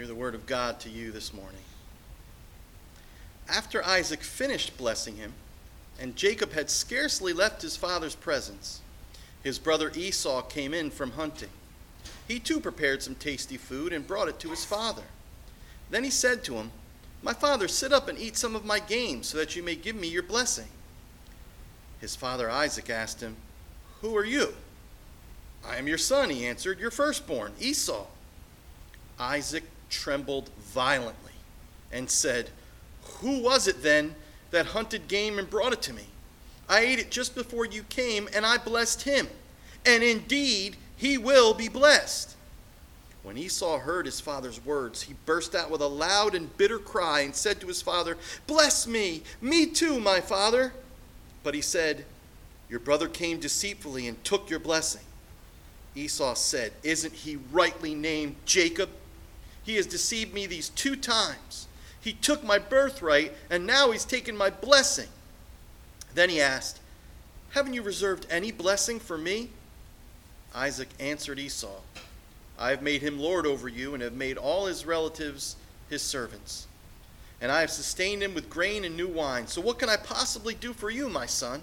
Hear the word of God to you this morning. After Isaac finished blessing him, and Jacob had scarcely left his father's presence, his brother Esau came in from hunting. He too prepared some tasty food and brought it to his father. Then he said to him, My father, sit up and eat some of my game, so that you may give me your blessing. His father Isaac asked him, Who are you? I am your son, he answered, your firstborn, Esau. Isaac trembled violently and said, Who was it then that hunted game and brought it to me? I ate it just before you came, and I blessed him. And indeed, he will be blessed. When Esau heard his father's words, he burst out with a loud and bitter cry and said to his father, Bless me, me too, my father. But he said, Your brother came deceitfully and took your blessing. Esau said, Isn't he rightly named Jacob? He has deceived me these two times. He took my birthright, and now he's taken my blessing. Then he asked, Haven't you reserved any blessing for me? Isaac answered Esau, I have made him lord over you, and have made all his relatives his servants. And I have sustained him with grain and new wine. So what can I possibly do for you, my son?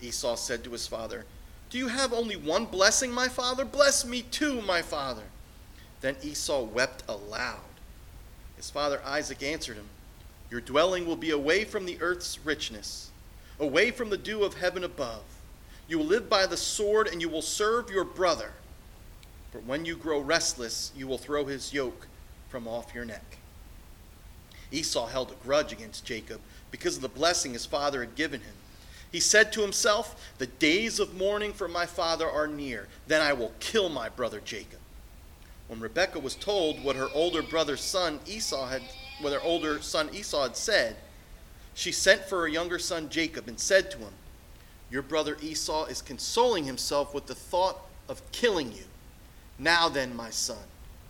Esau said to his father, Do you have only one blessing, my father? Bless me too, my father. Then Esau wept aloud. His father Isaac answered him, Your dwelling will be away from the earth's richness, away from the dew of heaven above. You will live by the sword, and you will serve your brother. But when you grow restless, you will throw his yoke from off your neck. Esau held a grudge against Jacob because of the blessing his father had given him. He said to himself, The days of mourning for my father are near. Then I will kill my brother Jacob. When Rebekah was told what her older brother's son Esau had, what her older son Esau had said, she sent for her younger son Jacob and said to him, Your brother Esau is consoling himself with the thought of killing you. Now then, my son,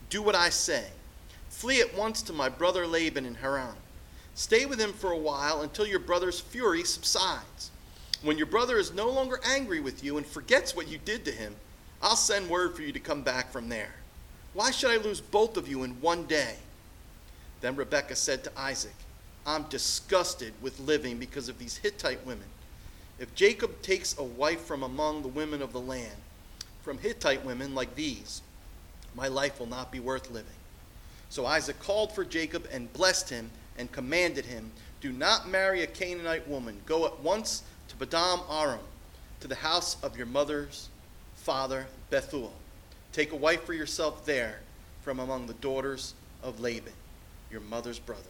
do what I say. Flee at once to my brother Laban in Haran. Stay with him for a while until your brother's fury subsides. When your brother is no longer angry with you and forgets what you did to him, I'll send word for you to come back from there. Why should I lose both of you in one day? Then Rebekah said to Isaac, I'm disgusted with living because of these Hittite women. If Jacob takes a wife from among the women of the land, from Hittite women like these, my life will not be worth living. So Isaac called for Jacob and blessed him and commanded him, Do not marry a Canaanite woman. Go at once to Paddan Aram, to the house of your mother's father Bethuel. Take a wife for yourself there from among the daughters of Laban, your mother's brother.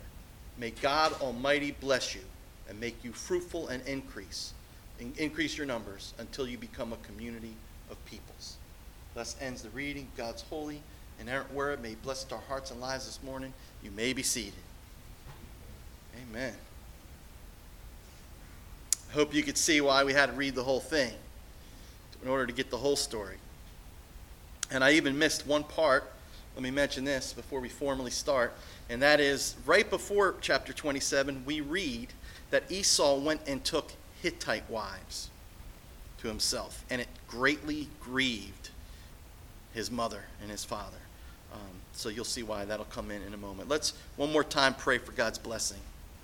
May God Almighty bless you and make you fruitful and increase, and increase your numbers until you become a community of peoples. Thus ends the reading God's holy and inerrant word. May bless our hearts and lives this morning. You may be seated. Amen. I hope you could see why we had to read the whole thing in order to get the whole story. And I even missed one part. Let me mention this before we formally start. And that is right before chapter 27, we read that Esau went and took Hittite wives to himself. And it greatly grieved his mother and his father. Um, so you'll see why that'll come in in a moment. Let's one more time pray for God's blessing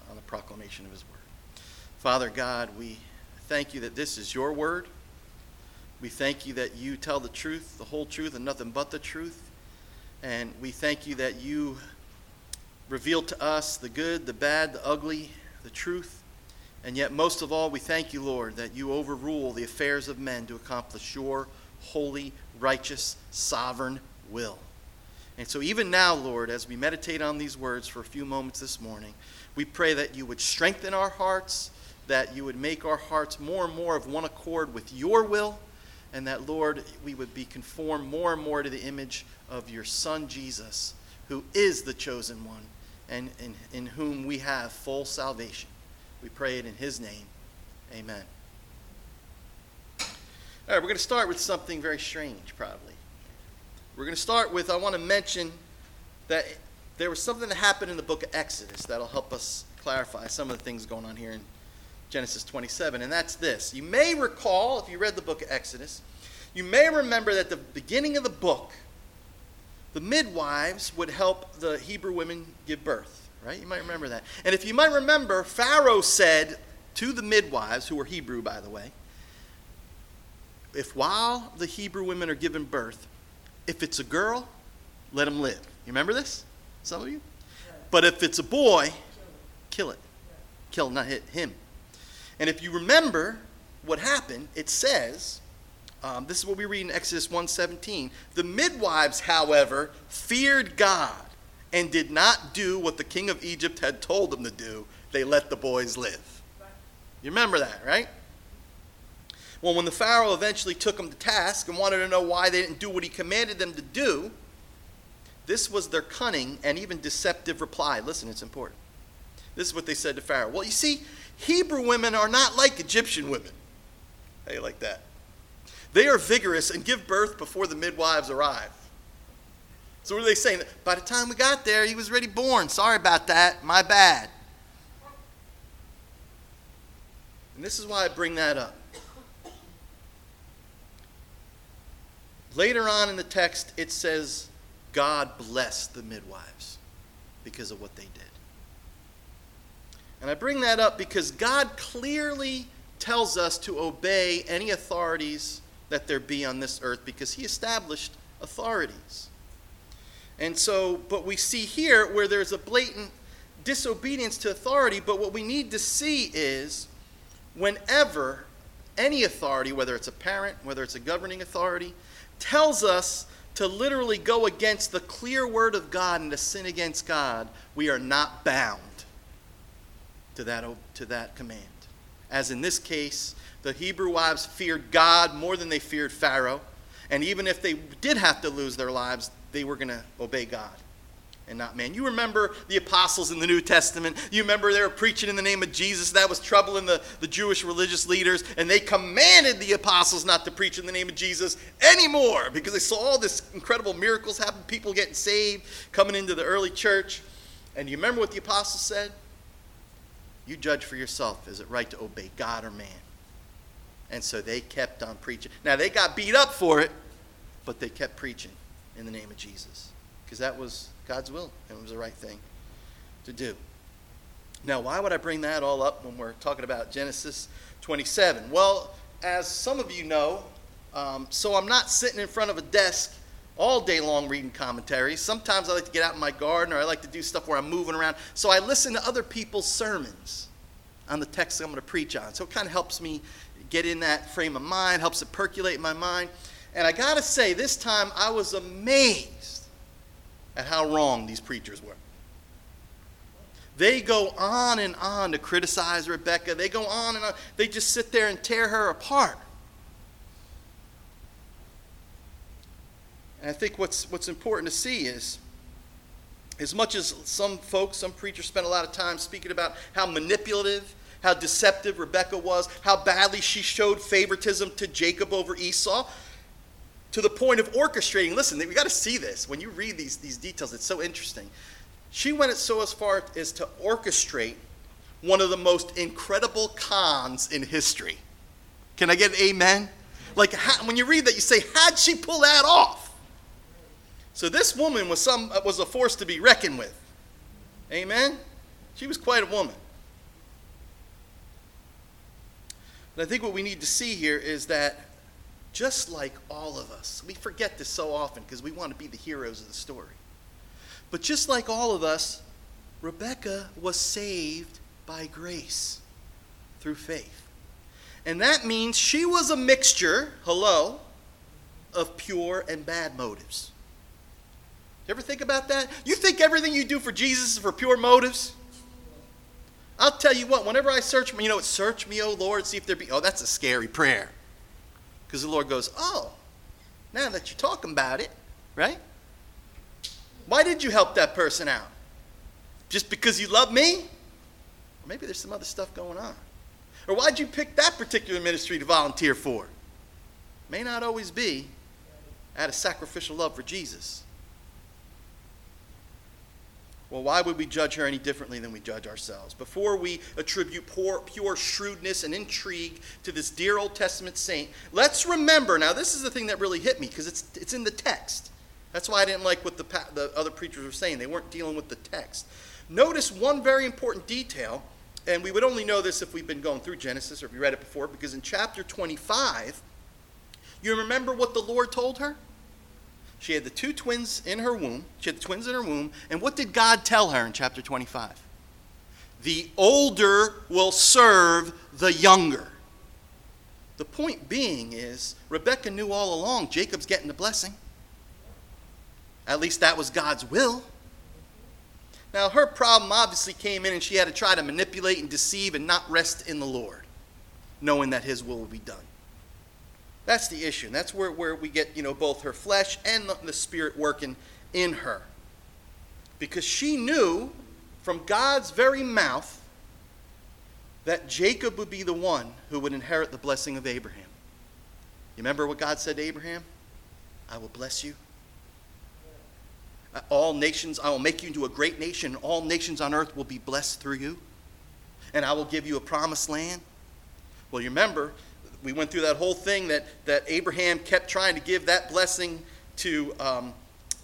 on the proclamation of his word. Father God, we thank you that this is your word. We thank you that you tell the truth, the whole truth, and nothing but the truth. And we thank you that you reveal to us the good, the bad, the ugly, the truth. And yet, most of all, we thank you, Lord, that you overrule the affairs of men to accomplish your holy, righteous, sovereign will. And so, even now, Lord, as we meditate on these words for a few moments this morning, we pray that you would strengthen our hearts, that you would make our hearts more and more of one accord with your will and that, Lord, we would be conformed more and more to the image of your Son, Jesus, who is the chosen one and in, in whom we have full salvation. We pray it in his name. Amen. All right, we're going to start with something very strange, probably. We're going to start with I want to mention that there was something that happened in the book of Exodus that'll help us clarify some of the things going on here Genesis 27, and that's this. You may recall, if you read the book of Exodus, you may remember that the beginning of the book, the midwives would help the Hebrew women give birth, right? You might remember that. And if you might remember, Pharaoh said to the midwives, who were Hebrew, by the way, if while the Hebrew women are giving birth, if it's a girl, let them live. You remember this? Some of you? But if it's a boy, kill it. Kill, not hit him. And if you remember what happened, it says, um, this is what we read in Exodus 1:17. The midwives, however, feared God and did not do what the king of Egypt had told them to do. They let the boys live. You remember that, right? Well, when the Pharaoh eventually took them to task and wanted to know why they didn't do what he commanded them to do, this was their cunning and even deceptive reply. Listen, it's important. This is what they said to Pharaoh. Well, you see, Hebrew women are not like Egyptian women. How you like that? They are vigorous and give birth before the midwives arrive. So what are they saying? By the time we got there, he was already born. Sorry about that. My bad. And this is why I bring that up. Later on in the text, it says, God blessed the midwives because of what they did. And I bring that up because God clearly tells us to obey any authorities that there be on this earth because he established authorities. And so, but we see here where there's a blatant disobedience to authority, but what we need to see is whenever any authority, whether it's a parent, whether it's a governing authority, tells us to literally go against the clear word of God and to sin against God, we are not bound to that, to that command. As in this case, the Hebrew wives feared God more than they feared Pharaoh. And even if they did have to lose their lives, they were going to obey God and not man. You remember the apostles in the New Testament. You remember they were preaching in the name of Jesus. That was troubling the, the Jewish religious leaders. And they commanded the apostles not to preach in the name of Jesus anymore because they saw all this incredible miracles happen, people getting saved, coming into the early church. And you remember what the apostles said? You judge for yourself. Is it right to obey God or man? And so they kept on preaching. Now, they got beat up for it, but they kept preaching in the name of Jesus because that was God's will and it was the right thing to do. Now, why would I bring that all up when we're talking about Genesis 27? Well, as some of you know, um, so I'm not sitting in front of a desk all day long reading commentaries. Sometimes I like to get out in my garden or I like to do stuff where I'm moving around. So I listen to other people's sermons on the text I'm going to preach on. So it kind of helps me get in that frame of mind, helps it percolate in my mind. And I got to say, this time I was amazed at how wrong these preachers were. They go on and on to criticize Rebecca. They go on and on. They just sit there and tear her apart. And I think what's, what's important to see is as much as some folks, some preachers spend a lot of time speaking about how manipulative how deceptive Rebecca was, how badly she showed favoritism to Jacob over Esau, to the point of orchestrating. Listen, we got to see this. When you read these, these details, it's so interesting. She went so as far as to orchestrate one of the most incredible cons in history. Can I get an amen? Like how, when you read that, you say, how'd she pull that off? So this woman was some was a force to be reckoned with. Amen. She was quite a woman. And I think what we need to see here is that just like all of us, we forget this so often because we want to be the heroes of the story. But just like all of us, Rebecca was saved by grace through faith. And that means she was a mixture, hello, of pure and bad motives. Ever think about that? You think everything you do for Jesus is for pure motives? I'll tell you what, whenever I search, you know, search me, O Lord, see if there be, oh, that's a scary prayer. Because the Lord goes, oh, now that you're talking about it, right? Why did you help that person out? Just because you love me? Or maybe there's some other stuff going on. Or why'd you pick that particular ministry to volunteer for? May not always be out of sacrificial love for Jesus. Well, why would we judge her any differently than we judge ourselves? Before we attribute poor, pure shrewdness and intrigue to this dear Old Testament saint, let's remember now, this is the thing that really hit me because it's, it's in the text. That's why I didn't like what the, the other preachers were saying. They weren't dealing with the text. Notice one very important detail, and we would only know this if we've been going through Genesis or if we read it before, because in chapter 25, you remember what the Lord told her? She had the two twins in her womb. She had the twins in her womb. And what did God tell her in chapter 25? The older will serve the younger. The point being is, Rebecca knew all along Jacob's getting the blessing. At least that was God's will. Now, her problem obviously came in and she had to try to manipulate and deceive and not rest in the Lord, knowing that His will would be done. That's the issue. And that's where, where we get, you know, both her flesh and the, the spirit working in her. Because she knew from God's very mouth that Jacob would be the one who would inherit the blessing of Abraham. You remember what God said to Abraham? I will bless you uh, all nations, I will make you into a great nation, and all nations on earth will be blessed through you. And I will give you a promised land. Well, you remember, we went through that whole thing that, that Abraham kept trying to give that blessing to um,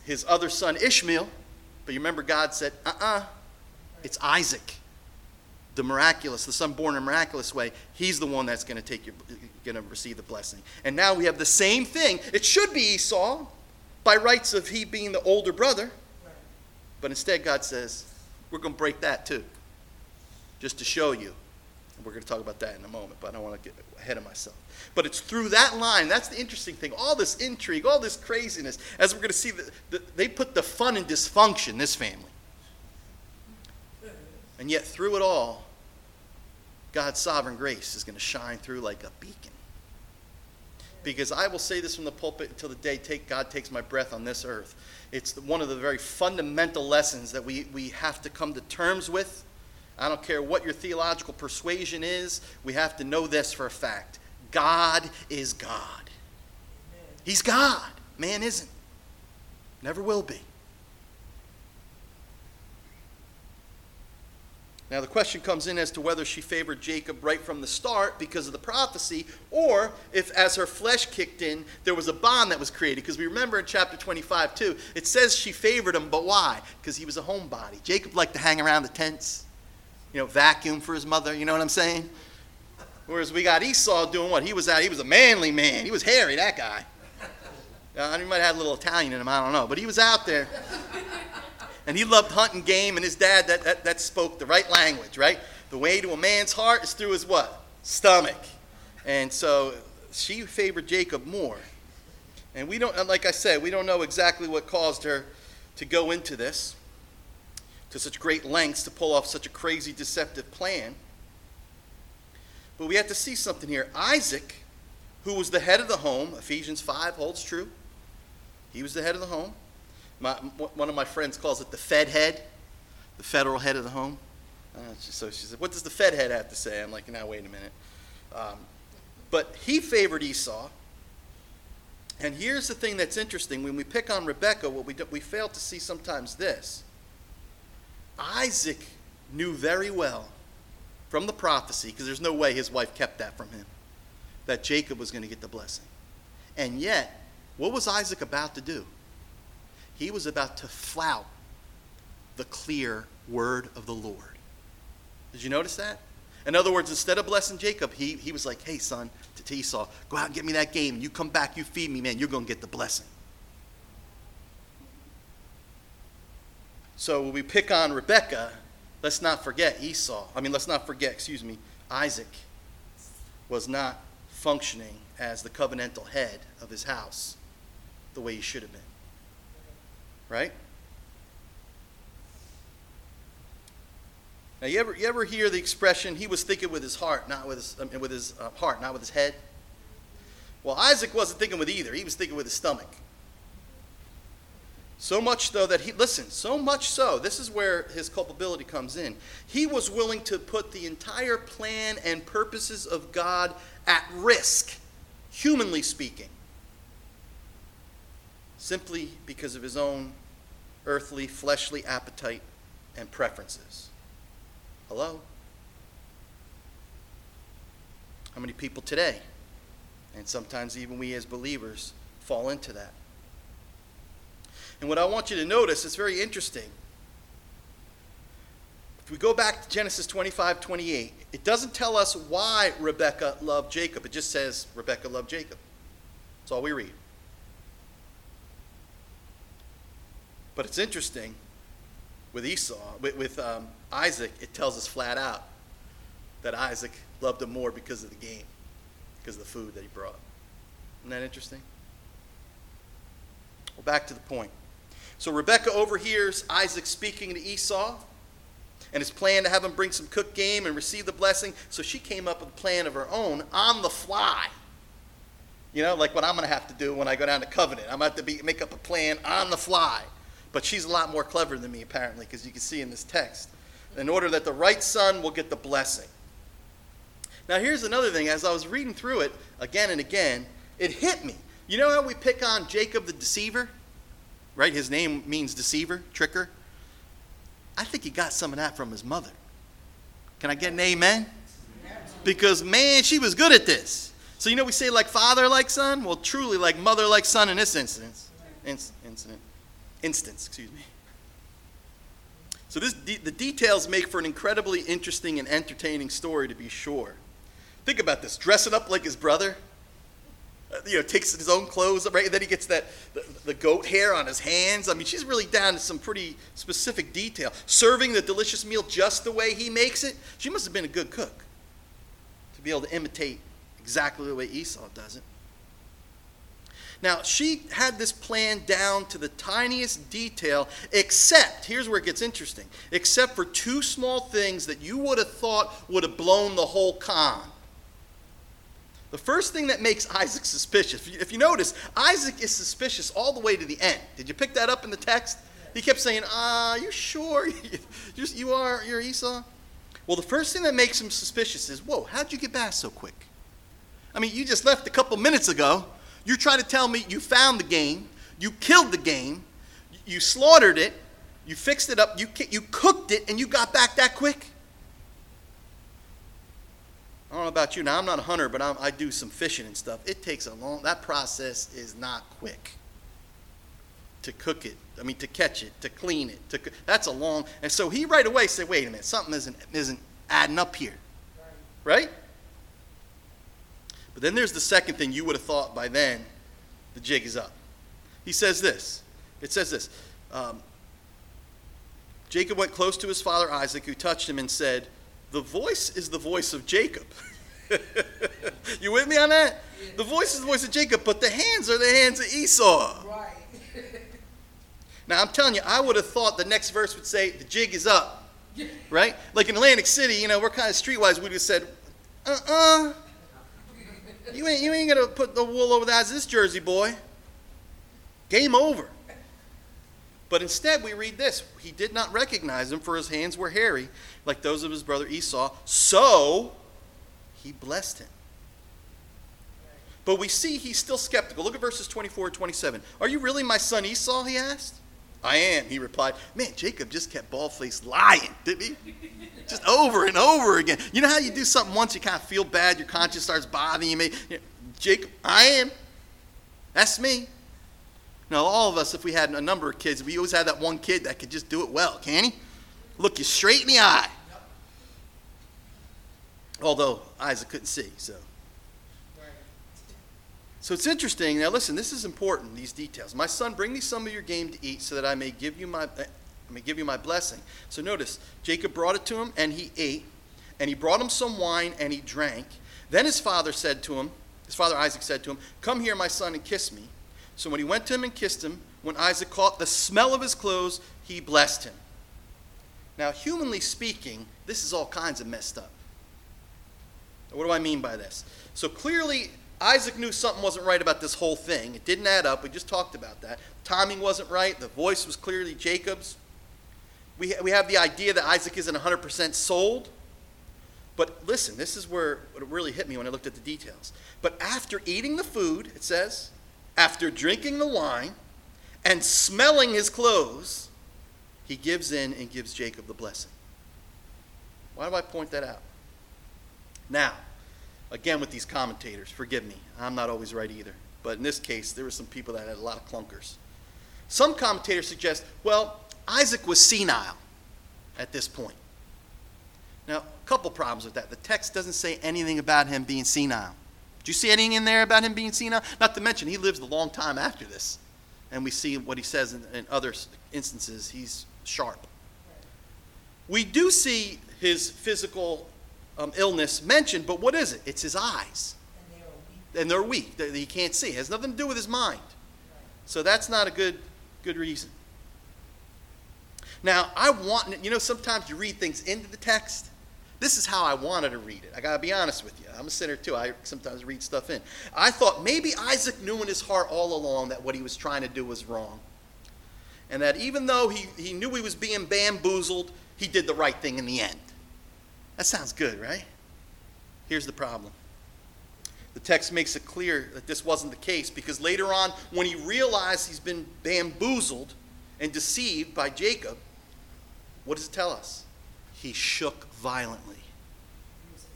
his other son Ishmael. But you remember, God said, uh uh-uh, uh, it's Isaac, the miraculous, the son born in a miraculous way. He's the one that's going to take your, going to receive the blessing. And now we have the same thing. It should be Esau, by rights of he being the older brother. But instead, God says, we're going to break that too, just to show you. We're going to talk about that in a moment, but I don't want to get ahead of myself. But it's through that line. That's the interesting thing. All this intrigue, all this craziness, as we're going to see, the, the, they put the fun in dysfunction, this family. And yet, through it all, God's sovereign grace is going to shine through like a beacon because I will say this from the pulpit until the day take, God takes my breath on this earth. It's one of the very fundamental lessons that we, we have to come to terms with. I don't care what your theological persuasion is, we have to know this for a fact God is God. He's God. Man isn't. Never will be. Now, the question comes in as to whether she favored Jacob right from the start because of the prophecy, or if, as her flesh kicked in, there was a bond that was created. Because we remember in chapter 25, too, it says she favored him, but why? Because he was a homebody. Jacob liked to hang around the tents, you know, vacuum for his mother, you know what I'm saying? Whereas we got Esau doing what? He was out, he was a manly man. He was hairy, that guy. Uh, he might have had a little Italian in him, I don't know. But he was out there and he loved hunting game, and his dad, that, that, that spoke the right language, right? The way to a man's heart is through his what? Stomach. And so she favored Jacob more. And we don't, like I said, we don't know exactly what caused her to go into this, to such great lengths to pull off such a crazy, deceptive plan. But we have to see something here. Isaac, who was the head of the home, Ephesians 5 holds true. He was the head of the home. My, one of my friends calls it the Fed head, the federal head of the home. Uh, so she said, What does the Fed head have to say? I'm like, Now, wait a minute. Um, but he favored Esau. And here's the thing that's interesting. When we pick on Rebekah, what we, do, we fail to see sometimes this Isaac knew very well from the prophecy, because there's no way his wife kept that from him, that Jacob was going to get the blessing. And yet, what was Isaac about to do? He was about to flout the clear word of the Lord. Did you notice that? In other words, instead of blessing Jacob, he, he was like, hey, son, to Esau, go out and get me that game. You come back, you feed me, man, you're going to get the blessing. So when we pick on Rebekah, let's not forget Esau. I mean, let's not forget, excuse me, Isaac was not functioning as the covenantal head of his house the way he should have been right? Now, you ever, you ever hear the expression, he was thinking with his heart, not with his, with his uh, heart, not with his head? Well, Isaac wasn't thinking with either. He was thinking with his stomach. So much, though, that he, listen, so much so, this is where his culpability comes in. He was willing to put the entire plan and purposes of God at risk, humanly speaking, simply because of his own earthly, fleshly appetite and preferences. Hello? How many people today, and sometimes even we as believers, fall into that? And what I want you to notice is very interesting. If we go back to Genesis 25, 28, it doesn't tell us why Rebekah loved Jacob. It just says Rebekah loved Jacob. That's all we read. But it's interesting with Esau, with, with um, Isaac, it tells us flat out that Isaac loved him more because of the game, because of the food that he brought. Isn't that interesting? Well, back to the point. So Rebecca overhears Isaac speaking to Esau and his plan to have him bring some cooked game and receive the blessing. So she came up with a plan of her own on the fly. You know, like what I'm going to have to do when I go down to Covenant. I'm going to have to be, make up a plan on the fly. But she's a lot more clever than me, apparently, because you can see in this text. In order that the right son will get the blessing. Now, here's another thing. As I was reading through it again and again, it hit me. You know how we pick on Jacob the deceiver? Right? His name means deceiver, tricker. I think he got some of that from his mother. Can I get an amen? Because, man, she was good at this. So, you know, we say like father like son? Well, truly like mother like son in this instance. incident. Instance, excuse me. So, this, the details make for an incredibly interesting and entertaining story, to be sure. Think about this dressing up like his brother, you know, takes his own clothes, right? And then he gets that the, the, goat hair on his hands. I mean, she's really down to some pretty specific detail. Serving the delicious meal just the way he makes it. She must have been a good cook to be able to imitate exactly the way Esau does it. Now, she had this plan down to the tiniest detail, except, here's where it gets interesting, except for two small things that you would have thought would have blown the whole con. The first thing that makes Isaac suspicious, if you notice, Isaac is suspicious all the way to the end. Did you pick that up in the text? He kept saying, "Ah, uh, you sure? you are you're Esau?" Well, the first thing that makes him suspicious is, "Whoa, how'd you get back so quick?" I mean, you just left a couple minutes ago. You're trying to tell me you found the game, you killed the game, you slaughtered it, you fixed it up, you you cooked it, and you got back that quick. I don't know about you. Now, I'm not a hunter, but I'm, i do some fishing and stuff. It takes a long, that process is not quick to cook it. I mean, to catch it, to clean it. To, that's a long, and so he right away said, wait a minute, something isn't, isn't adding up here. Right? But then there's the second thing you would have thought by then the jig is up. He says this. It says this. Um, Jacob went close to his father Isaac, who touched him and said, the voice is the voice of Jacob. you with me on that? The voice is the voice of Jacob, but the hands are the hands of Esau. Right. now I'm telling you, I would have thought the next verse would say, the jig is up. Right? Like in Atlantic City, you know, we're kind of streetwise, we would have said, uh-uh. You ain't, you ain't gonna put the wool over the eyes of this Jersey boy. Game over. But instead, we read this He did not recognize him, for his hands were hairy, like those of his brother Esau. So he blessed him. But we see he's still skeptical. Look at verses 24 and 27. Are you really my son Esau? He asked. I am, he replied. Man, Jacob just kept bald faced lying, didn't he? just over and over again. You know how you do something once, you kind of feel bad, your conscience starts bothering you. Jacob, I am. That's me. Now, all of us, if we had a number of kids, we always had that one kid that could just do it well, can he? Look you straight in the eye. Although Isaac couldn't see, so. So it's interesting. Now, listen, this is important, these details. My son, bring me some of your game to eat so that I may give you my, eh, I may give you my blessing. So notice, Jacob brought it to him, and he ate. And he brought him some wine, and he drank. Then his father said to him, his father Isaac said to him, Come here, my son, and kiss me. So when he went to him and kissed him, when Isaac caught the smell of his clothes, he blessed him. Now, humanly speaking, this is all kinds of messed up. What do I mean by this? So clearly, Isaac knew something wasn't right about this whole thing. It didn't add up. We just talked about that. Timing wasn't right. The voice was clearly Jacob's. We, we have the idea that Isaac isn't 100% sold. But listen, this is where it really hit me when I looked at the details. But after eating the food, it says, after drinking the wine and smelling his clothes, he gives in and gives Jacob the blessing. Why do I point that out? Now, again with these commentators, forgive me, I'm not always right either. But in this case, there were some people that had a lot of clunkers. Some commentators suggest, well, Isaac was senile at this point. Now, a couple problems with that. The text doesn't say anything about him being senile. Do you see anything in there about him being senile? Not to mention, he lives a long time after this. And we see what he says in, in other instances. He's sharp. We do see his physical um, illness mentioned, but what is it? It's his eyes. And they're weak. They, he can't see. It has nothing to do with his mind. So that's not a good, good reason. Now, I want, you know, sometimes you read things into the text. This is how I wanted to read it. I got to be honest with you. I'm a sinner too. I sometimes read stuff in. I thought maybe Isaac knew in his heart all along that what he was trying to do was wrong. And that even though he, he knew he was being bamboozled, he did the right thing in the end. That sounds good, right? Here's the problem. The text makes it clear that this wasn't the case because later on, when he realized he's been bamboozled and deceived by Jacob, what does it tell us? He shook violently.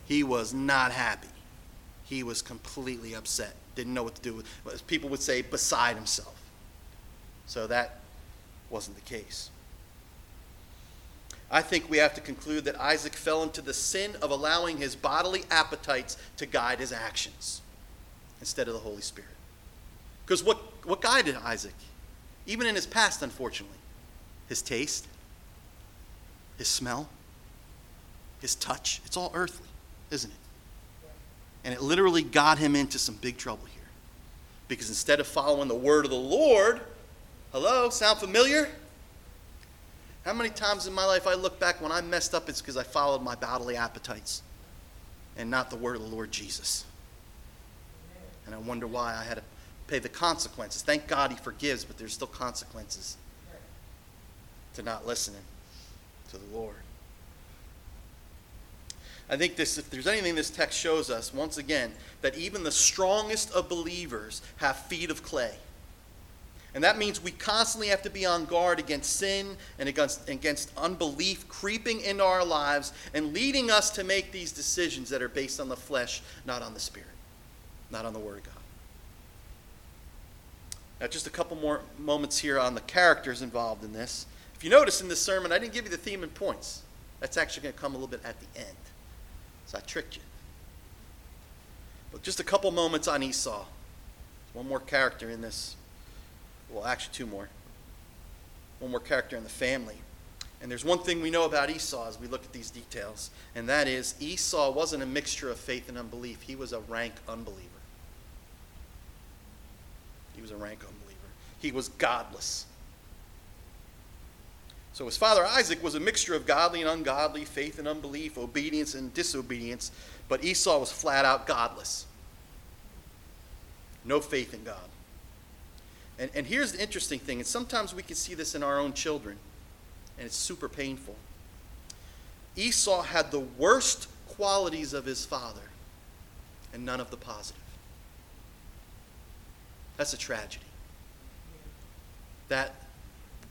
He was not happy. He was completely upset. Didn't know what to do with as people would say beside himself. So that wasn't the case. I think we have to conclude that Isaac fell into the sin of allowing his bodily appetites to guide his actions instead of the Holy Spirit. Because what, what guided Isaac? Even in his past, unfortunately, his taste, his smell, his touch. It's all earthly, isn't it? And it literally got him into some big trouble here. Because instead of following the word of the Lord, hello, sound familiar? How many times in my life I look back when I messed up, it's because I followed my bodily appetites and not the word of the Lord Jesus. And I wonder why I had to pay the consequences. Thank God he forgives, but there's still consequences to not listening to the Lord. I think this, if there's anything this text shows us, once again, that even the strongest of believers have feet of clay. And that means we constantly have to be on guard against sin and against, against unbelief creeping into our lives and leading us to make these decisions that are based on the flesh, not on the spirit, not on the Word of God. Now, just a couple more moments here on the characters involved in this. If you notice in this sermon, I didn't give you the theme and points. That's actually going to come a little bit at the end. So I tricked you. But just a couple moments on Esau. One more character in this. Well, actually, two more. One more character in the family. And there's one thing we know about Esau as we look at these details, and that is Esau wasn't a mixture of faith and unbelief, he was a rank unbeliever. He was a rank unbeliever. He was godless. So his father Isaac was a mixture of godly and ungodly, faith and unbelief, obedience and disobedience, but Esau was flat out godless. No faith in God. And, and here's the interesting thing, and sometimes we can see this in our own children, and it's super painful. Esau had the worst qualities of his father and none of the positive. That's a tragedy. That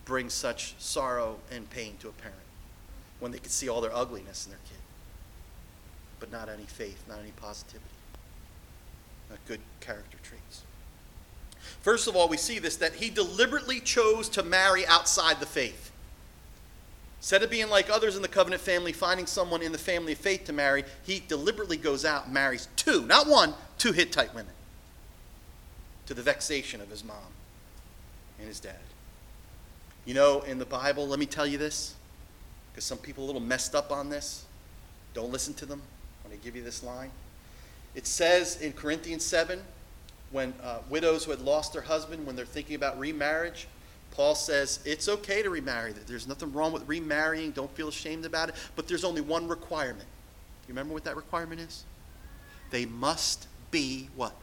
brings such sorrow and pain to a parent when they can see all their ugliness in their kid, but not any faith, not any positivity, not good character traits. First of all, we see this that he deliberately chose to marry outside the faith. Instead of being like others in the covenant family, finding someone in the family of faith to marry, he deliberately goes out and marries two, not one, two Hittite women, to the vexation of his mom and his dad. You know, in the Bible, let me tell you this, because some people a little messed up on this. Don't listen to them when I give you this line. It says in Corinthians 7, when uh, widows who had lost their husband, when they're thinking about remarriage, Paul says it's okay to remarry. There's nothing wrong with remarrying. Don't feel ashamed about it. But there's only one requirement. You remember what that requirement is? They must be what?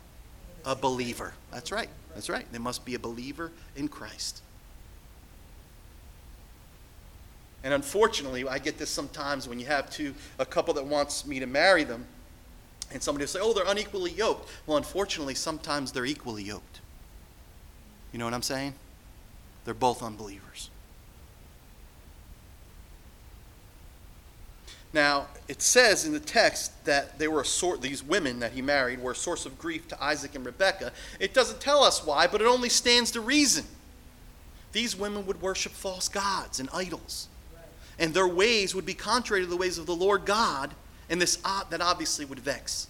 A believer. That's right. That's right. They must be a believer in Christ. And unfortunately, I get this sometimes when you have two, a couple that wants me to marry them, and somebody will say, oh, they're unequally yoked. Well, unfortunately, sometimes they're equally yoked. You know what I'm saying? They're both unbelievers. Now, it says in the text that they were a sort, these women that he married were a source of grief to Isaac and Rebekah. It doesn't tell us why, but it only stands to reason. these women would worship false gods and idols. And their ways would be contrary to the ways of the Lord God, and this that obviously would vex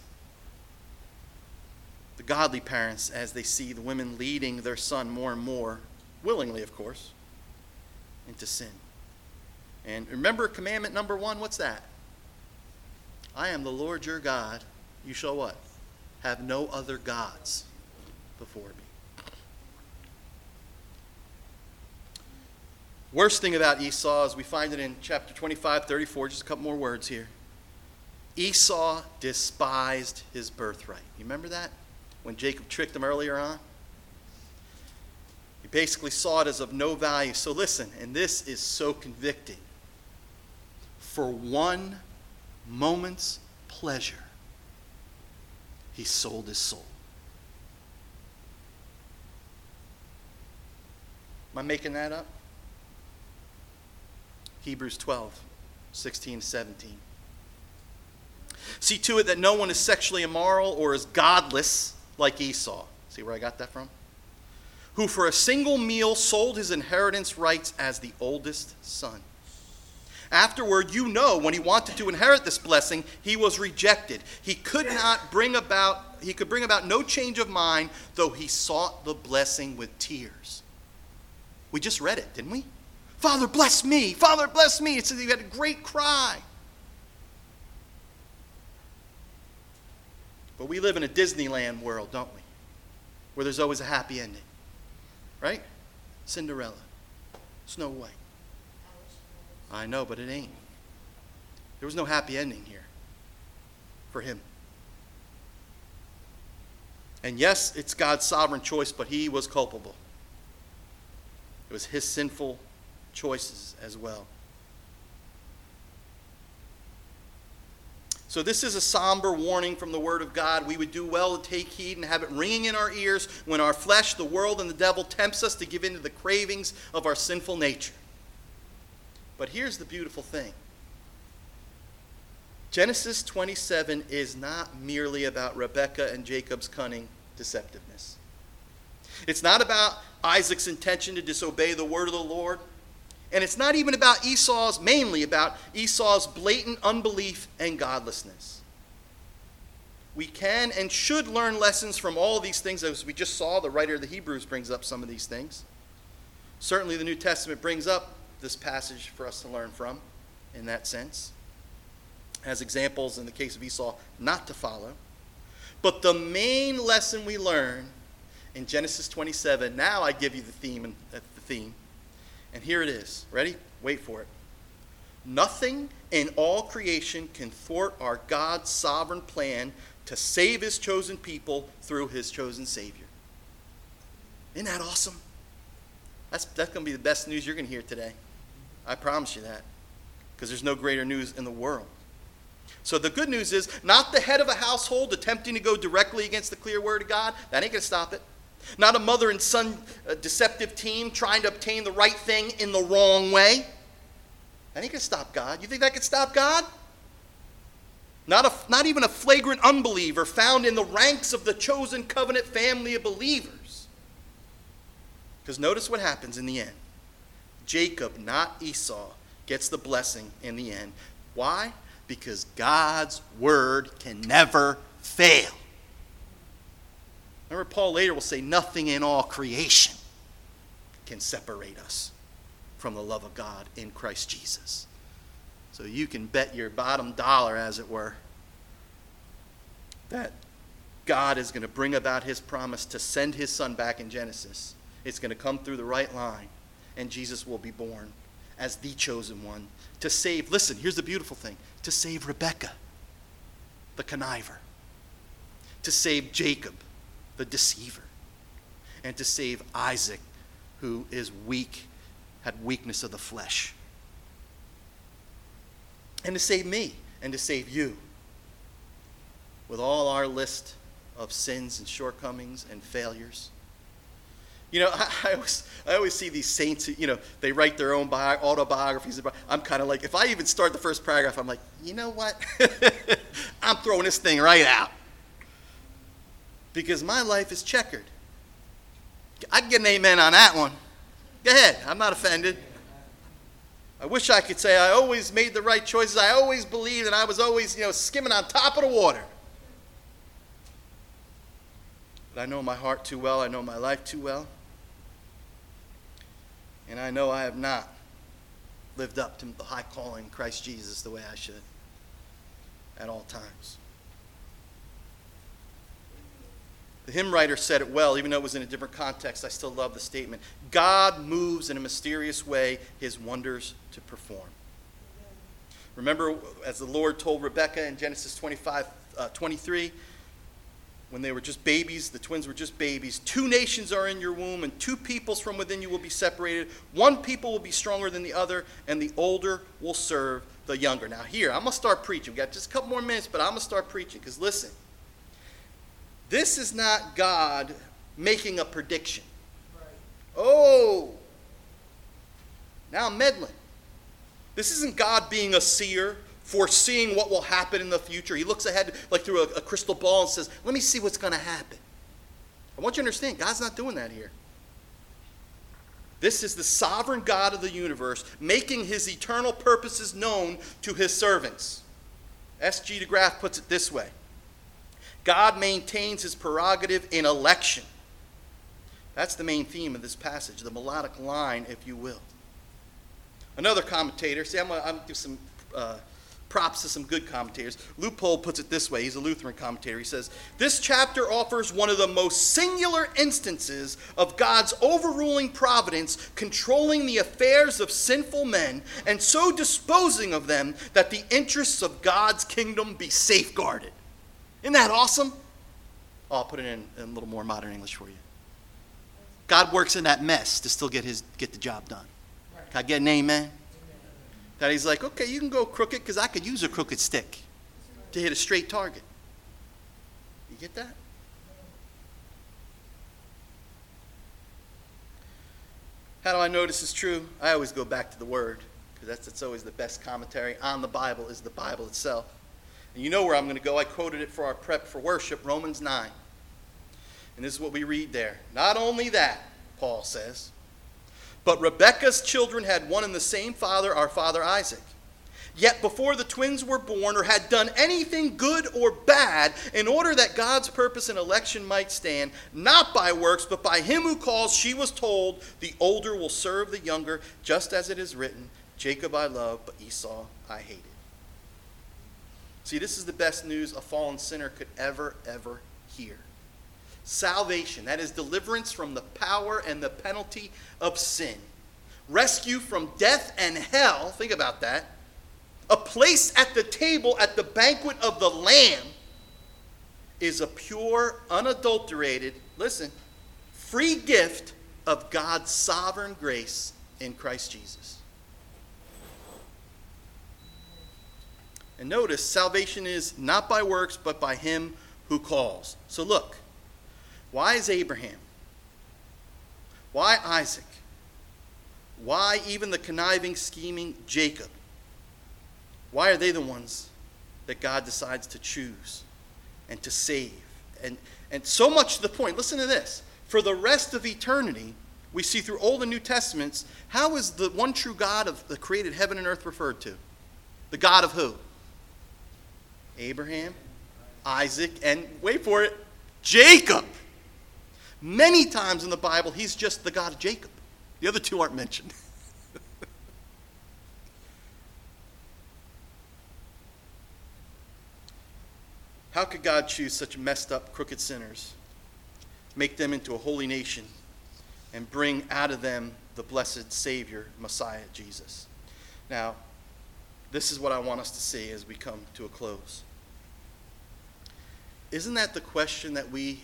the godly parents as they see the women leading their son more and more, willingly, of course, into sin. And remember commandment number one, what's that? I am the Lord your God. You shall what? Have no other gods before me. Worst thing about Esau is we find it in chapter 25, 34, just a couple more words here. Esau despised his birthright. You remember that? When Jacob tricked him earlier on? He basically saw it as of no value. So listen, and this is so convicting. For one moment's pleasure, he sold his soul. Am I making that up? Hebrews 12, 16, 17. See to it that no one is sexually immoral or is godless like Esau. See where I got that from? Who for a single meal sold his inheritance rights as the oldest son. Afterward, you know, when he wanted to inherit this blessing, he was rejected. He could not bring about, he could bring about no change of mind, though he sought the blessing with tears. We just read it, didn't we? Father, bless me. Father, bless me. It says he had a great cry. But we live in a Disneyland world, don't we? Where there's always a happy ending. Right? Cinderella, Snow White. I know, but it ain't. There was no happy ending here for him. And yes, it's God's sovereign choice, but he was culpable. It was his sinful choices as well. So, this is a somber warning from the Word of God. We would do well to take heed and have it ringing in our ears when our flesh, the world, and the devil tempts us to give in to the cravings of our sinful nature. But here's the beautiful thing Genesis 27 is not merely about Rebekah and Jacob's cunning deceptiveness. It's not about Isaac's intention to disobey the word of the Lord. And it's not even about Esau's, mainly about Esau's blatant unbelief and godlessness. We can and should learn lessons from all these things, as we just saw. The writer of the Hebrews brings up some of these things. Certainly, the New Testament brings up this passage for us to learn from in that sense, as examples in the case of Esau not to follow. But the main lesson we learn in Genesis 27, now I give you the theme the theme. And here it is. Ready? Wait for it. Nothing in all creation can thwart our God's sovereign plan to save his chosen people through his chosen Savior. Isn't that awesome? That's, that's going to be the best news you're going to hear today. I promise you that. Because there's no greater news in the world. So the good news is not the head of a household attempting to go directly against the clear word of God. That ain't going to stop it. Not a mother and son uh, deceptive team trying to obtain the right thing in the wrong way. That ain't going to stop God. You think that could stop God? Not, a, not even a flagrant unbeliever found in the ranks of the chosen covenant family of believers. Because notice what happens in the end. Jacob, not Esau, gets the blessing in the end. Why? Because God's word can never fail. Remember, Paul later will say, Nothing in all creation can separate us from the love of God in Christ Jesus. So you can bet your bottom dollar, as it were, that God is going to bring about his promise to send his son back in Genesis. It's going to come through the right line and Jesus will be born as the chosen one to save. Listen, here's the beautiful thing to save Rebekah, the conniver, to save Jacob, the deceiver, and to save Isaac, who is weak, had weakness of the flesh, and to save me and to save you with all our list of sins and shortcomings and failures. You know, I, I, always, I always see these saints, you know, they write their own bi- autobiographies. I'm kind of like, if I even start the first paragraph, I'm like, you know what? I'm throwing this thing right out. Because my life is checkered. I can get an amen on that one. Go ahead. I'm not offended. I wish I could say I always made the right choices. I always believed and I was always, you know, skimming on top of the water. But I know my heart too well. I know my life too well. And I know I have not lived up to the high calling Christ Jesus the way I should at all times. The hymn writer said it well, even though it was in a different context. I still love the statement God moves in a mysterious way his wonders to perform. Remember, as the Lord told Rebekah in Genesis 25, uh, 23, when they were just babies, the twins were just babies. Two nations are in your womb, and two peoples from within you will be separated. One people will be stronger than the other, and the older will serve the younger. Now, here, I'm going to start preaching. we got just a couple more minutes, but I'm going to start preaching because listen, this is not God making a prediction. Oh, now I'm meddling. This isn't God being a seer, foreseeing what will happen in the future. He looks ahead like through a, a crystal ball and says, Let me see what's going to happen. I want you to understand, God's not doing that here. This is the sovereign God of the universe making his eternal purposes known to his servants. S.G. de Graaf puts it this way God maintains his prerogative in election. That's the main theme of this passage, the melodic line, if you will. Another commentator, see, I'm going to give some uh, props to some good commentators. Leupold puts it this way he's a Lutheran commentator. He says, This chapter offers one of the most singular instances of God's overruling providence controlling the affairs of sinful men and so disposing of them that the interests of God's kingdom be safeguarded. Isn't that awesome? Oh, I'll put it in, in a little more modern English for you. God works in that mess to still get, his, get the job done. Can I get an amen? That he's like, okay, you can go crooked because I could use a crooked stick to hit a straight target. You get that? How do I know this is true? I always go back to the Word because that's, that's always the best commentary on the Bible is the Bible itself. And you know where I'm going to go. I quoted it for our prep for worship, Romans 9. And this is what we read there. Not only that, Paul says, but Rebekah's children had one and the same father, our father Isaac. Yet before the twins were born or had done anything good or bad, in order that God's purpose and election might stand, not by works, but by him who calls, she was told, the older will serve the younger, just as it is written, Jacob I love, but Esau I hated. See, this is the best news a fallen sinner could ever, ever hear salvation, that is, deliverance from the power and the penalty of sin, rescue from death and hell. Think about that. A place at the table at the banquet of the Lamb is a pure, unadulterated, listen, free gift of God's sovereign grace in Christ Jesus. And notice, salvation is not by works, but by him who calls. So look, why is Abraham? Why Isaac? Why even the conniving, scheming Jacob? Why are they the ones that God decides to choose and to save? And, and so much to the point, listen to this. For the rest of eternity, we see through Old and New Testaments, how is the one true God of the created heaven and earth referred to? The God of who? Abraham, Isaac, and wait for it, Jacob. Many times in the Bible, he's just the God of Jacob. The other two aren't mentioned. How could God choose such messed up, crooked sinners, make them into a holy nation, and bring out of them the blessed Savior, Messiah, Jesus? Now, this is what I want us to see as we come to a close. Isn't that the question that we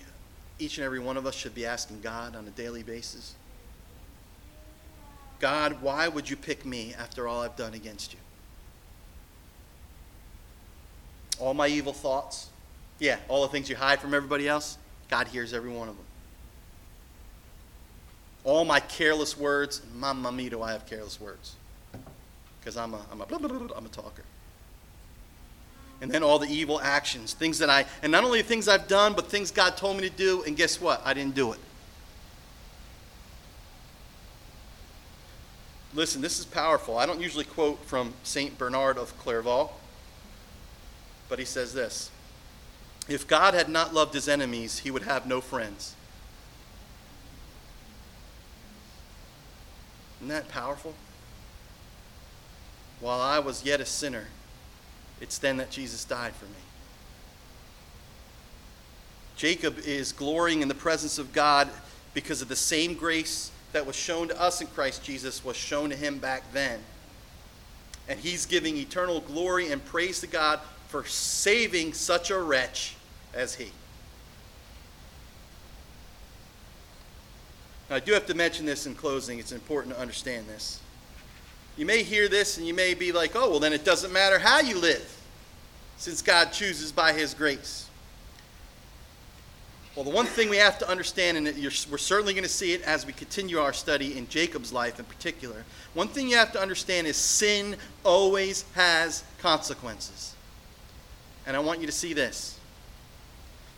each and every one of us should be asking God on a daily basis. God, why would you pick me after all I've done against you? All my evil thoughts, yeah, all the things you hide from everybody else, God hears every one of them. All my careless words, mamma mia, do I have careless words? Because I'm a, I'm a, I'm a talker and then all the evil actions, things that I, and not only things I've done, but things God told me to do, and guess what? I didn't do it. Listen, this is powerful. I don't usually quote from St. Bernard of Clairvaux, but he says this If God had not loved his enemies, he would have no friends. Isn't that powerful? While I was yet a sinner, it's then that Jesus died for me. Jacob is glorying in the presence of God because of the same grace that was shown to us in Christ Jesus was shown to him back then. And he's giving eternal glory and praise to God for saving such a wretch as he. Now, I do have to mention this in closing. It's important to understand this. You may hear this and you may be like, oh, well, then it doesn't matter how you live, since God chooses by his grace. Well, the one thing we have to understand, and we're certainly going to see it as we continue our study in Jacob's life in particular, one thing you have to understand is sin always has consequences. And I want you to see this.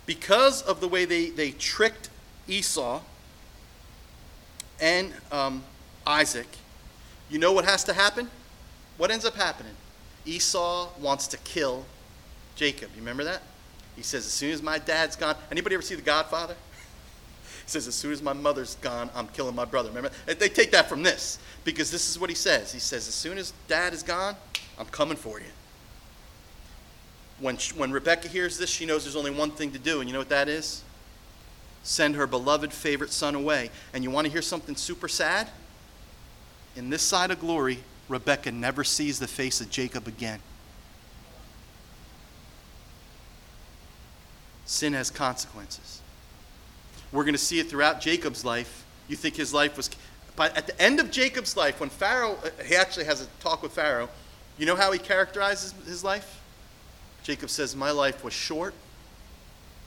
Because of the way they, they tricked Esau and um, Isaac, you know what has to happen? What ends up happening? Esau wants to kill Jacob. You remember that? He says, as soon as my dad's gone, anybody ever see The Godfather? He says, as soon as my mother's gone, I'm killing my brother. Remember? They take that from this because this is what he says. He says, as soon as dad is gone, I'm coming for you. When, when Rebecca hears this, she knows there's only one thing to do, and you know what that is? Send her beloved favorite son away. And you want to hear something super sad? In this side of glory, Rebecca never sees the face of Jacob again. sin has consequences. We're going to see it throughout Jacob's life. You think his life was. But at the end of Jacob's life, when Pharaoh, uh, he actually has a talk with Pharaoh, you know how he characterizes his life? Jacob says, My life was short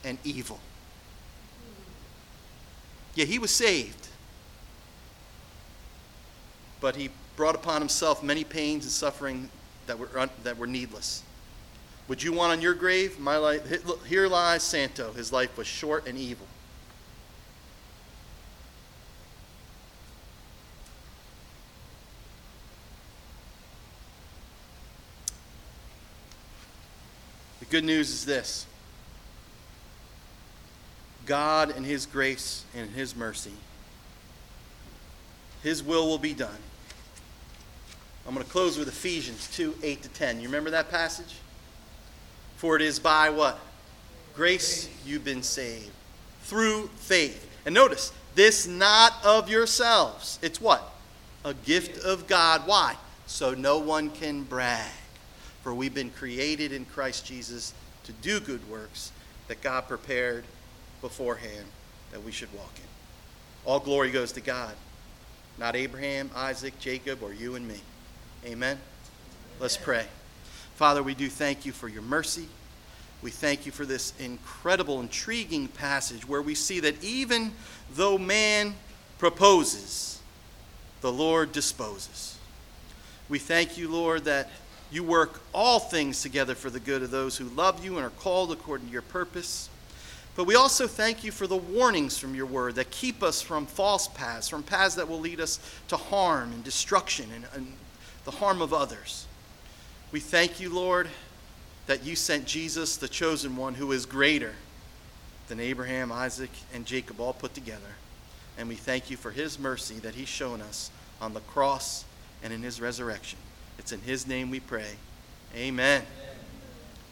and evil. Yeah, he was saved. But he brought upon himself many pains and suffering that were, that were needless. Would you want on your grave? My life, here lies Santo. His life was short and evil. The good news is this God, in His grace and His mercy, His will will be done. I'm going to close with Ephesians 2 8 to 10. You remember that passage? For it is by what? Grace you've been saved. Through faith. And notice, this not of yourselves. It's what? A gift of God. Why? So no one can brag. For we've been created in Christ Jesus to do good works that God prepared beforehand that we should walk in. All glory goes to God, not Abraham, Isaac, Jacob, or you and me. Amen. Let's pray. Father, we do thank you for your mercy. We thank you for this incredible, intriguing passage where we see that even though man proposes, the Lord disposes. We thank you, Lord, that you work all things together for the good of those who love you and are called according to your purpose. But we also thank you for the warnings from your word that keep us from false paths, from paths that will lead us to harm and destruction and, and the harm of others. We thank you, Lord, that you sent Jesus, the chosen one, who is greater than Abraham, Isaac, and Jacob all put together. And we thank you for his mercy that he's shown us on the cross and in his resurrection. It's in his name we pray. Amen. Amen.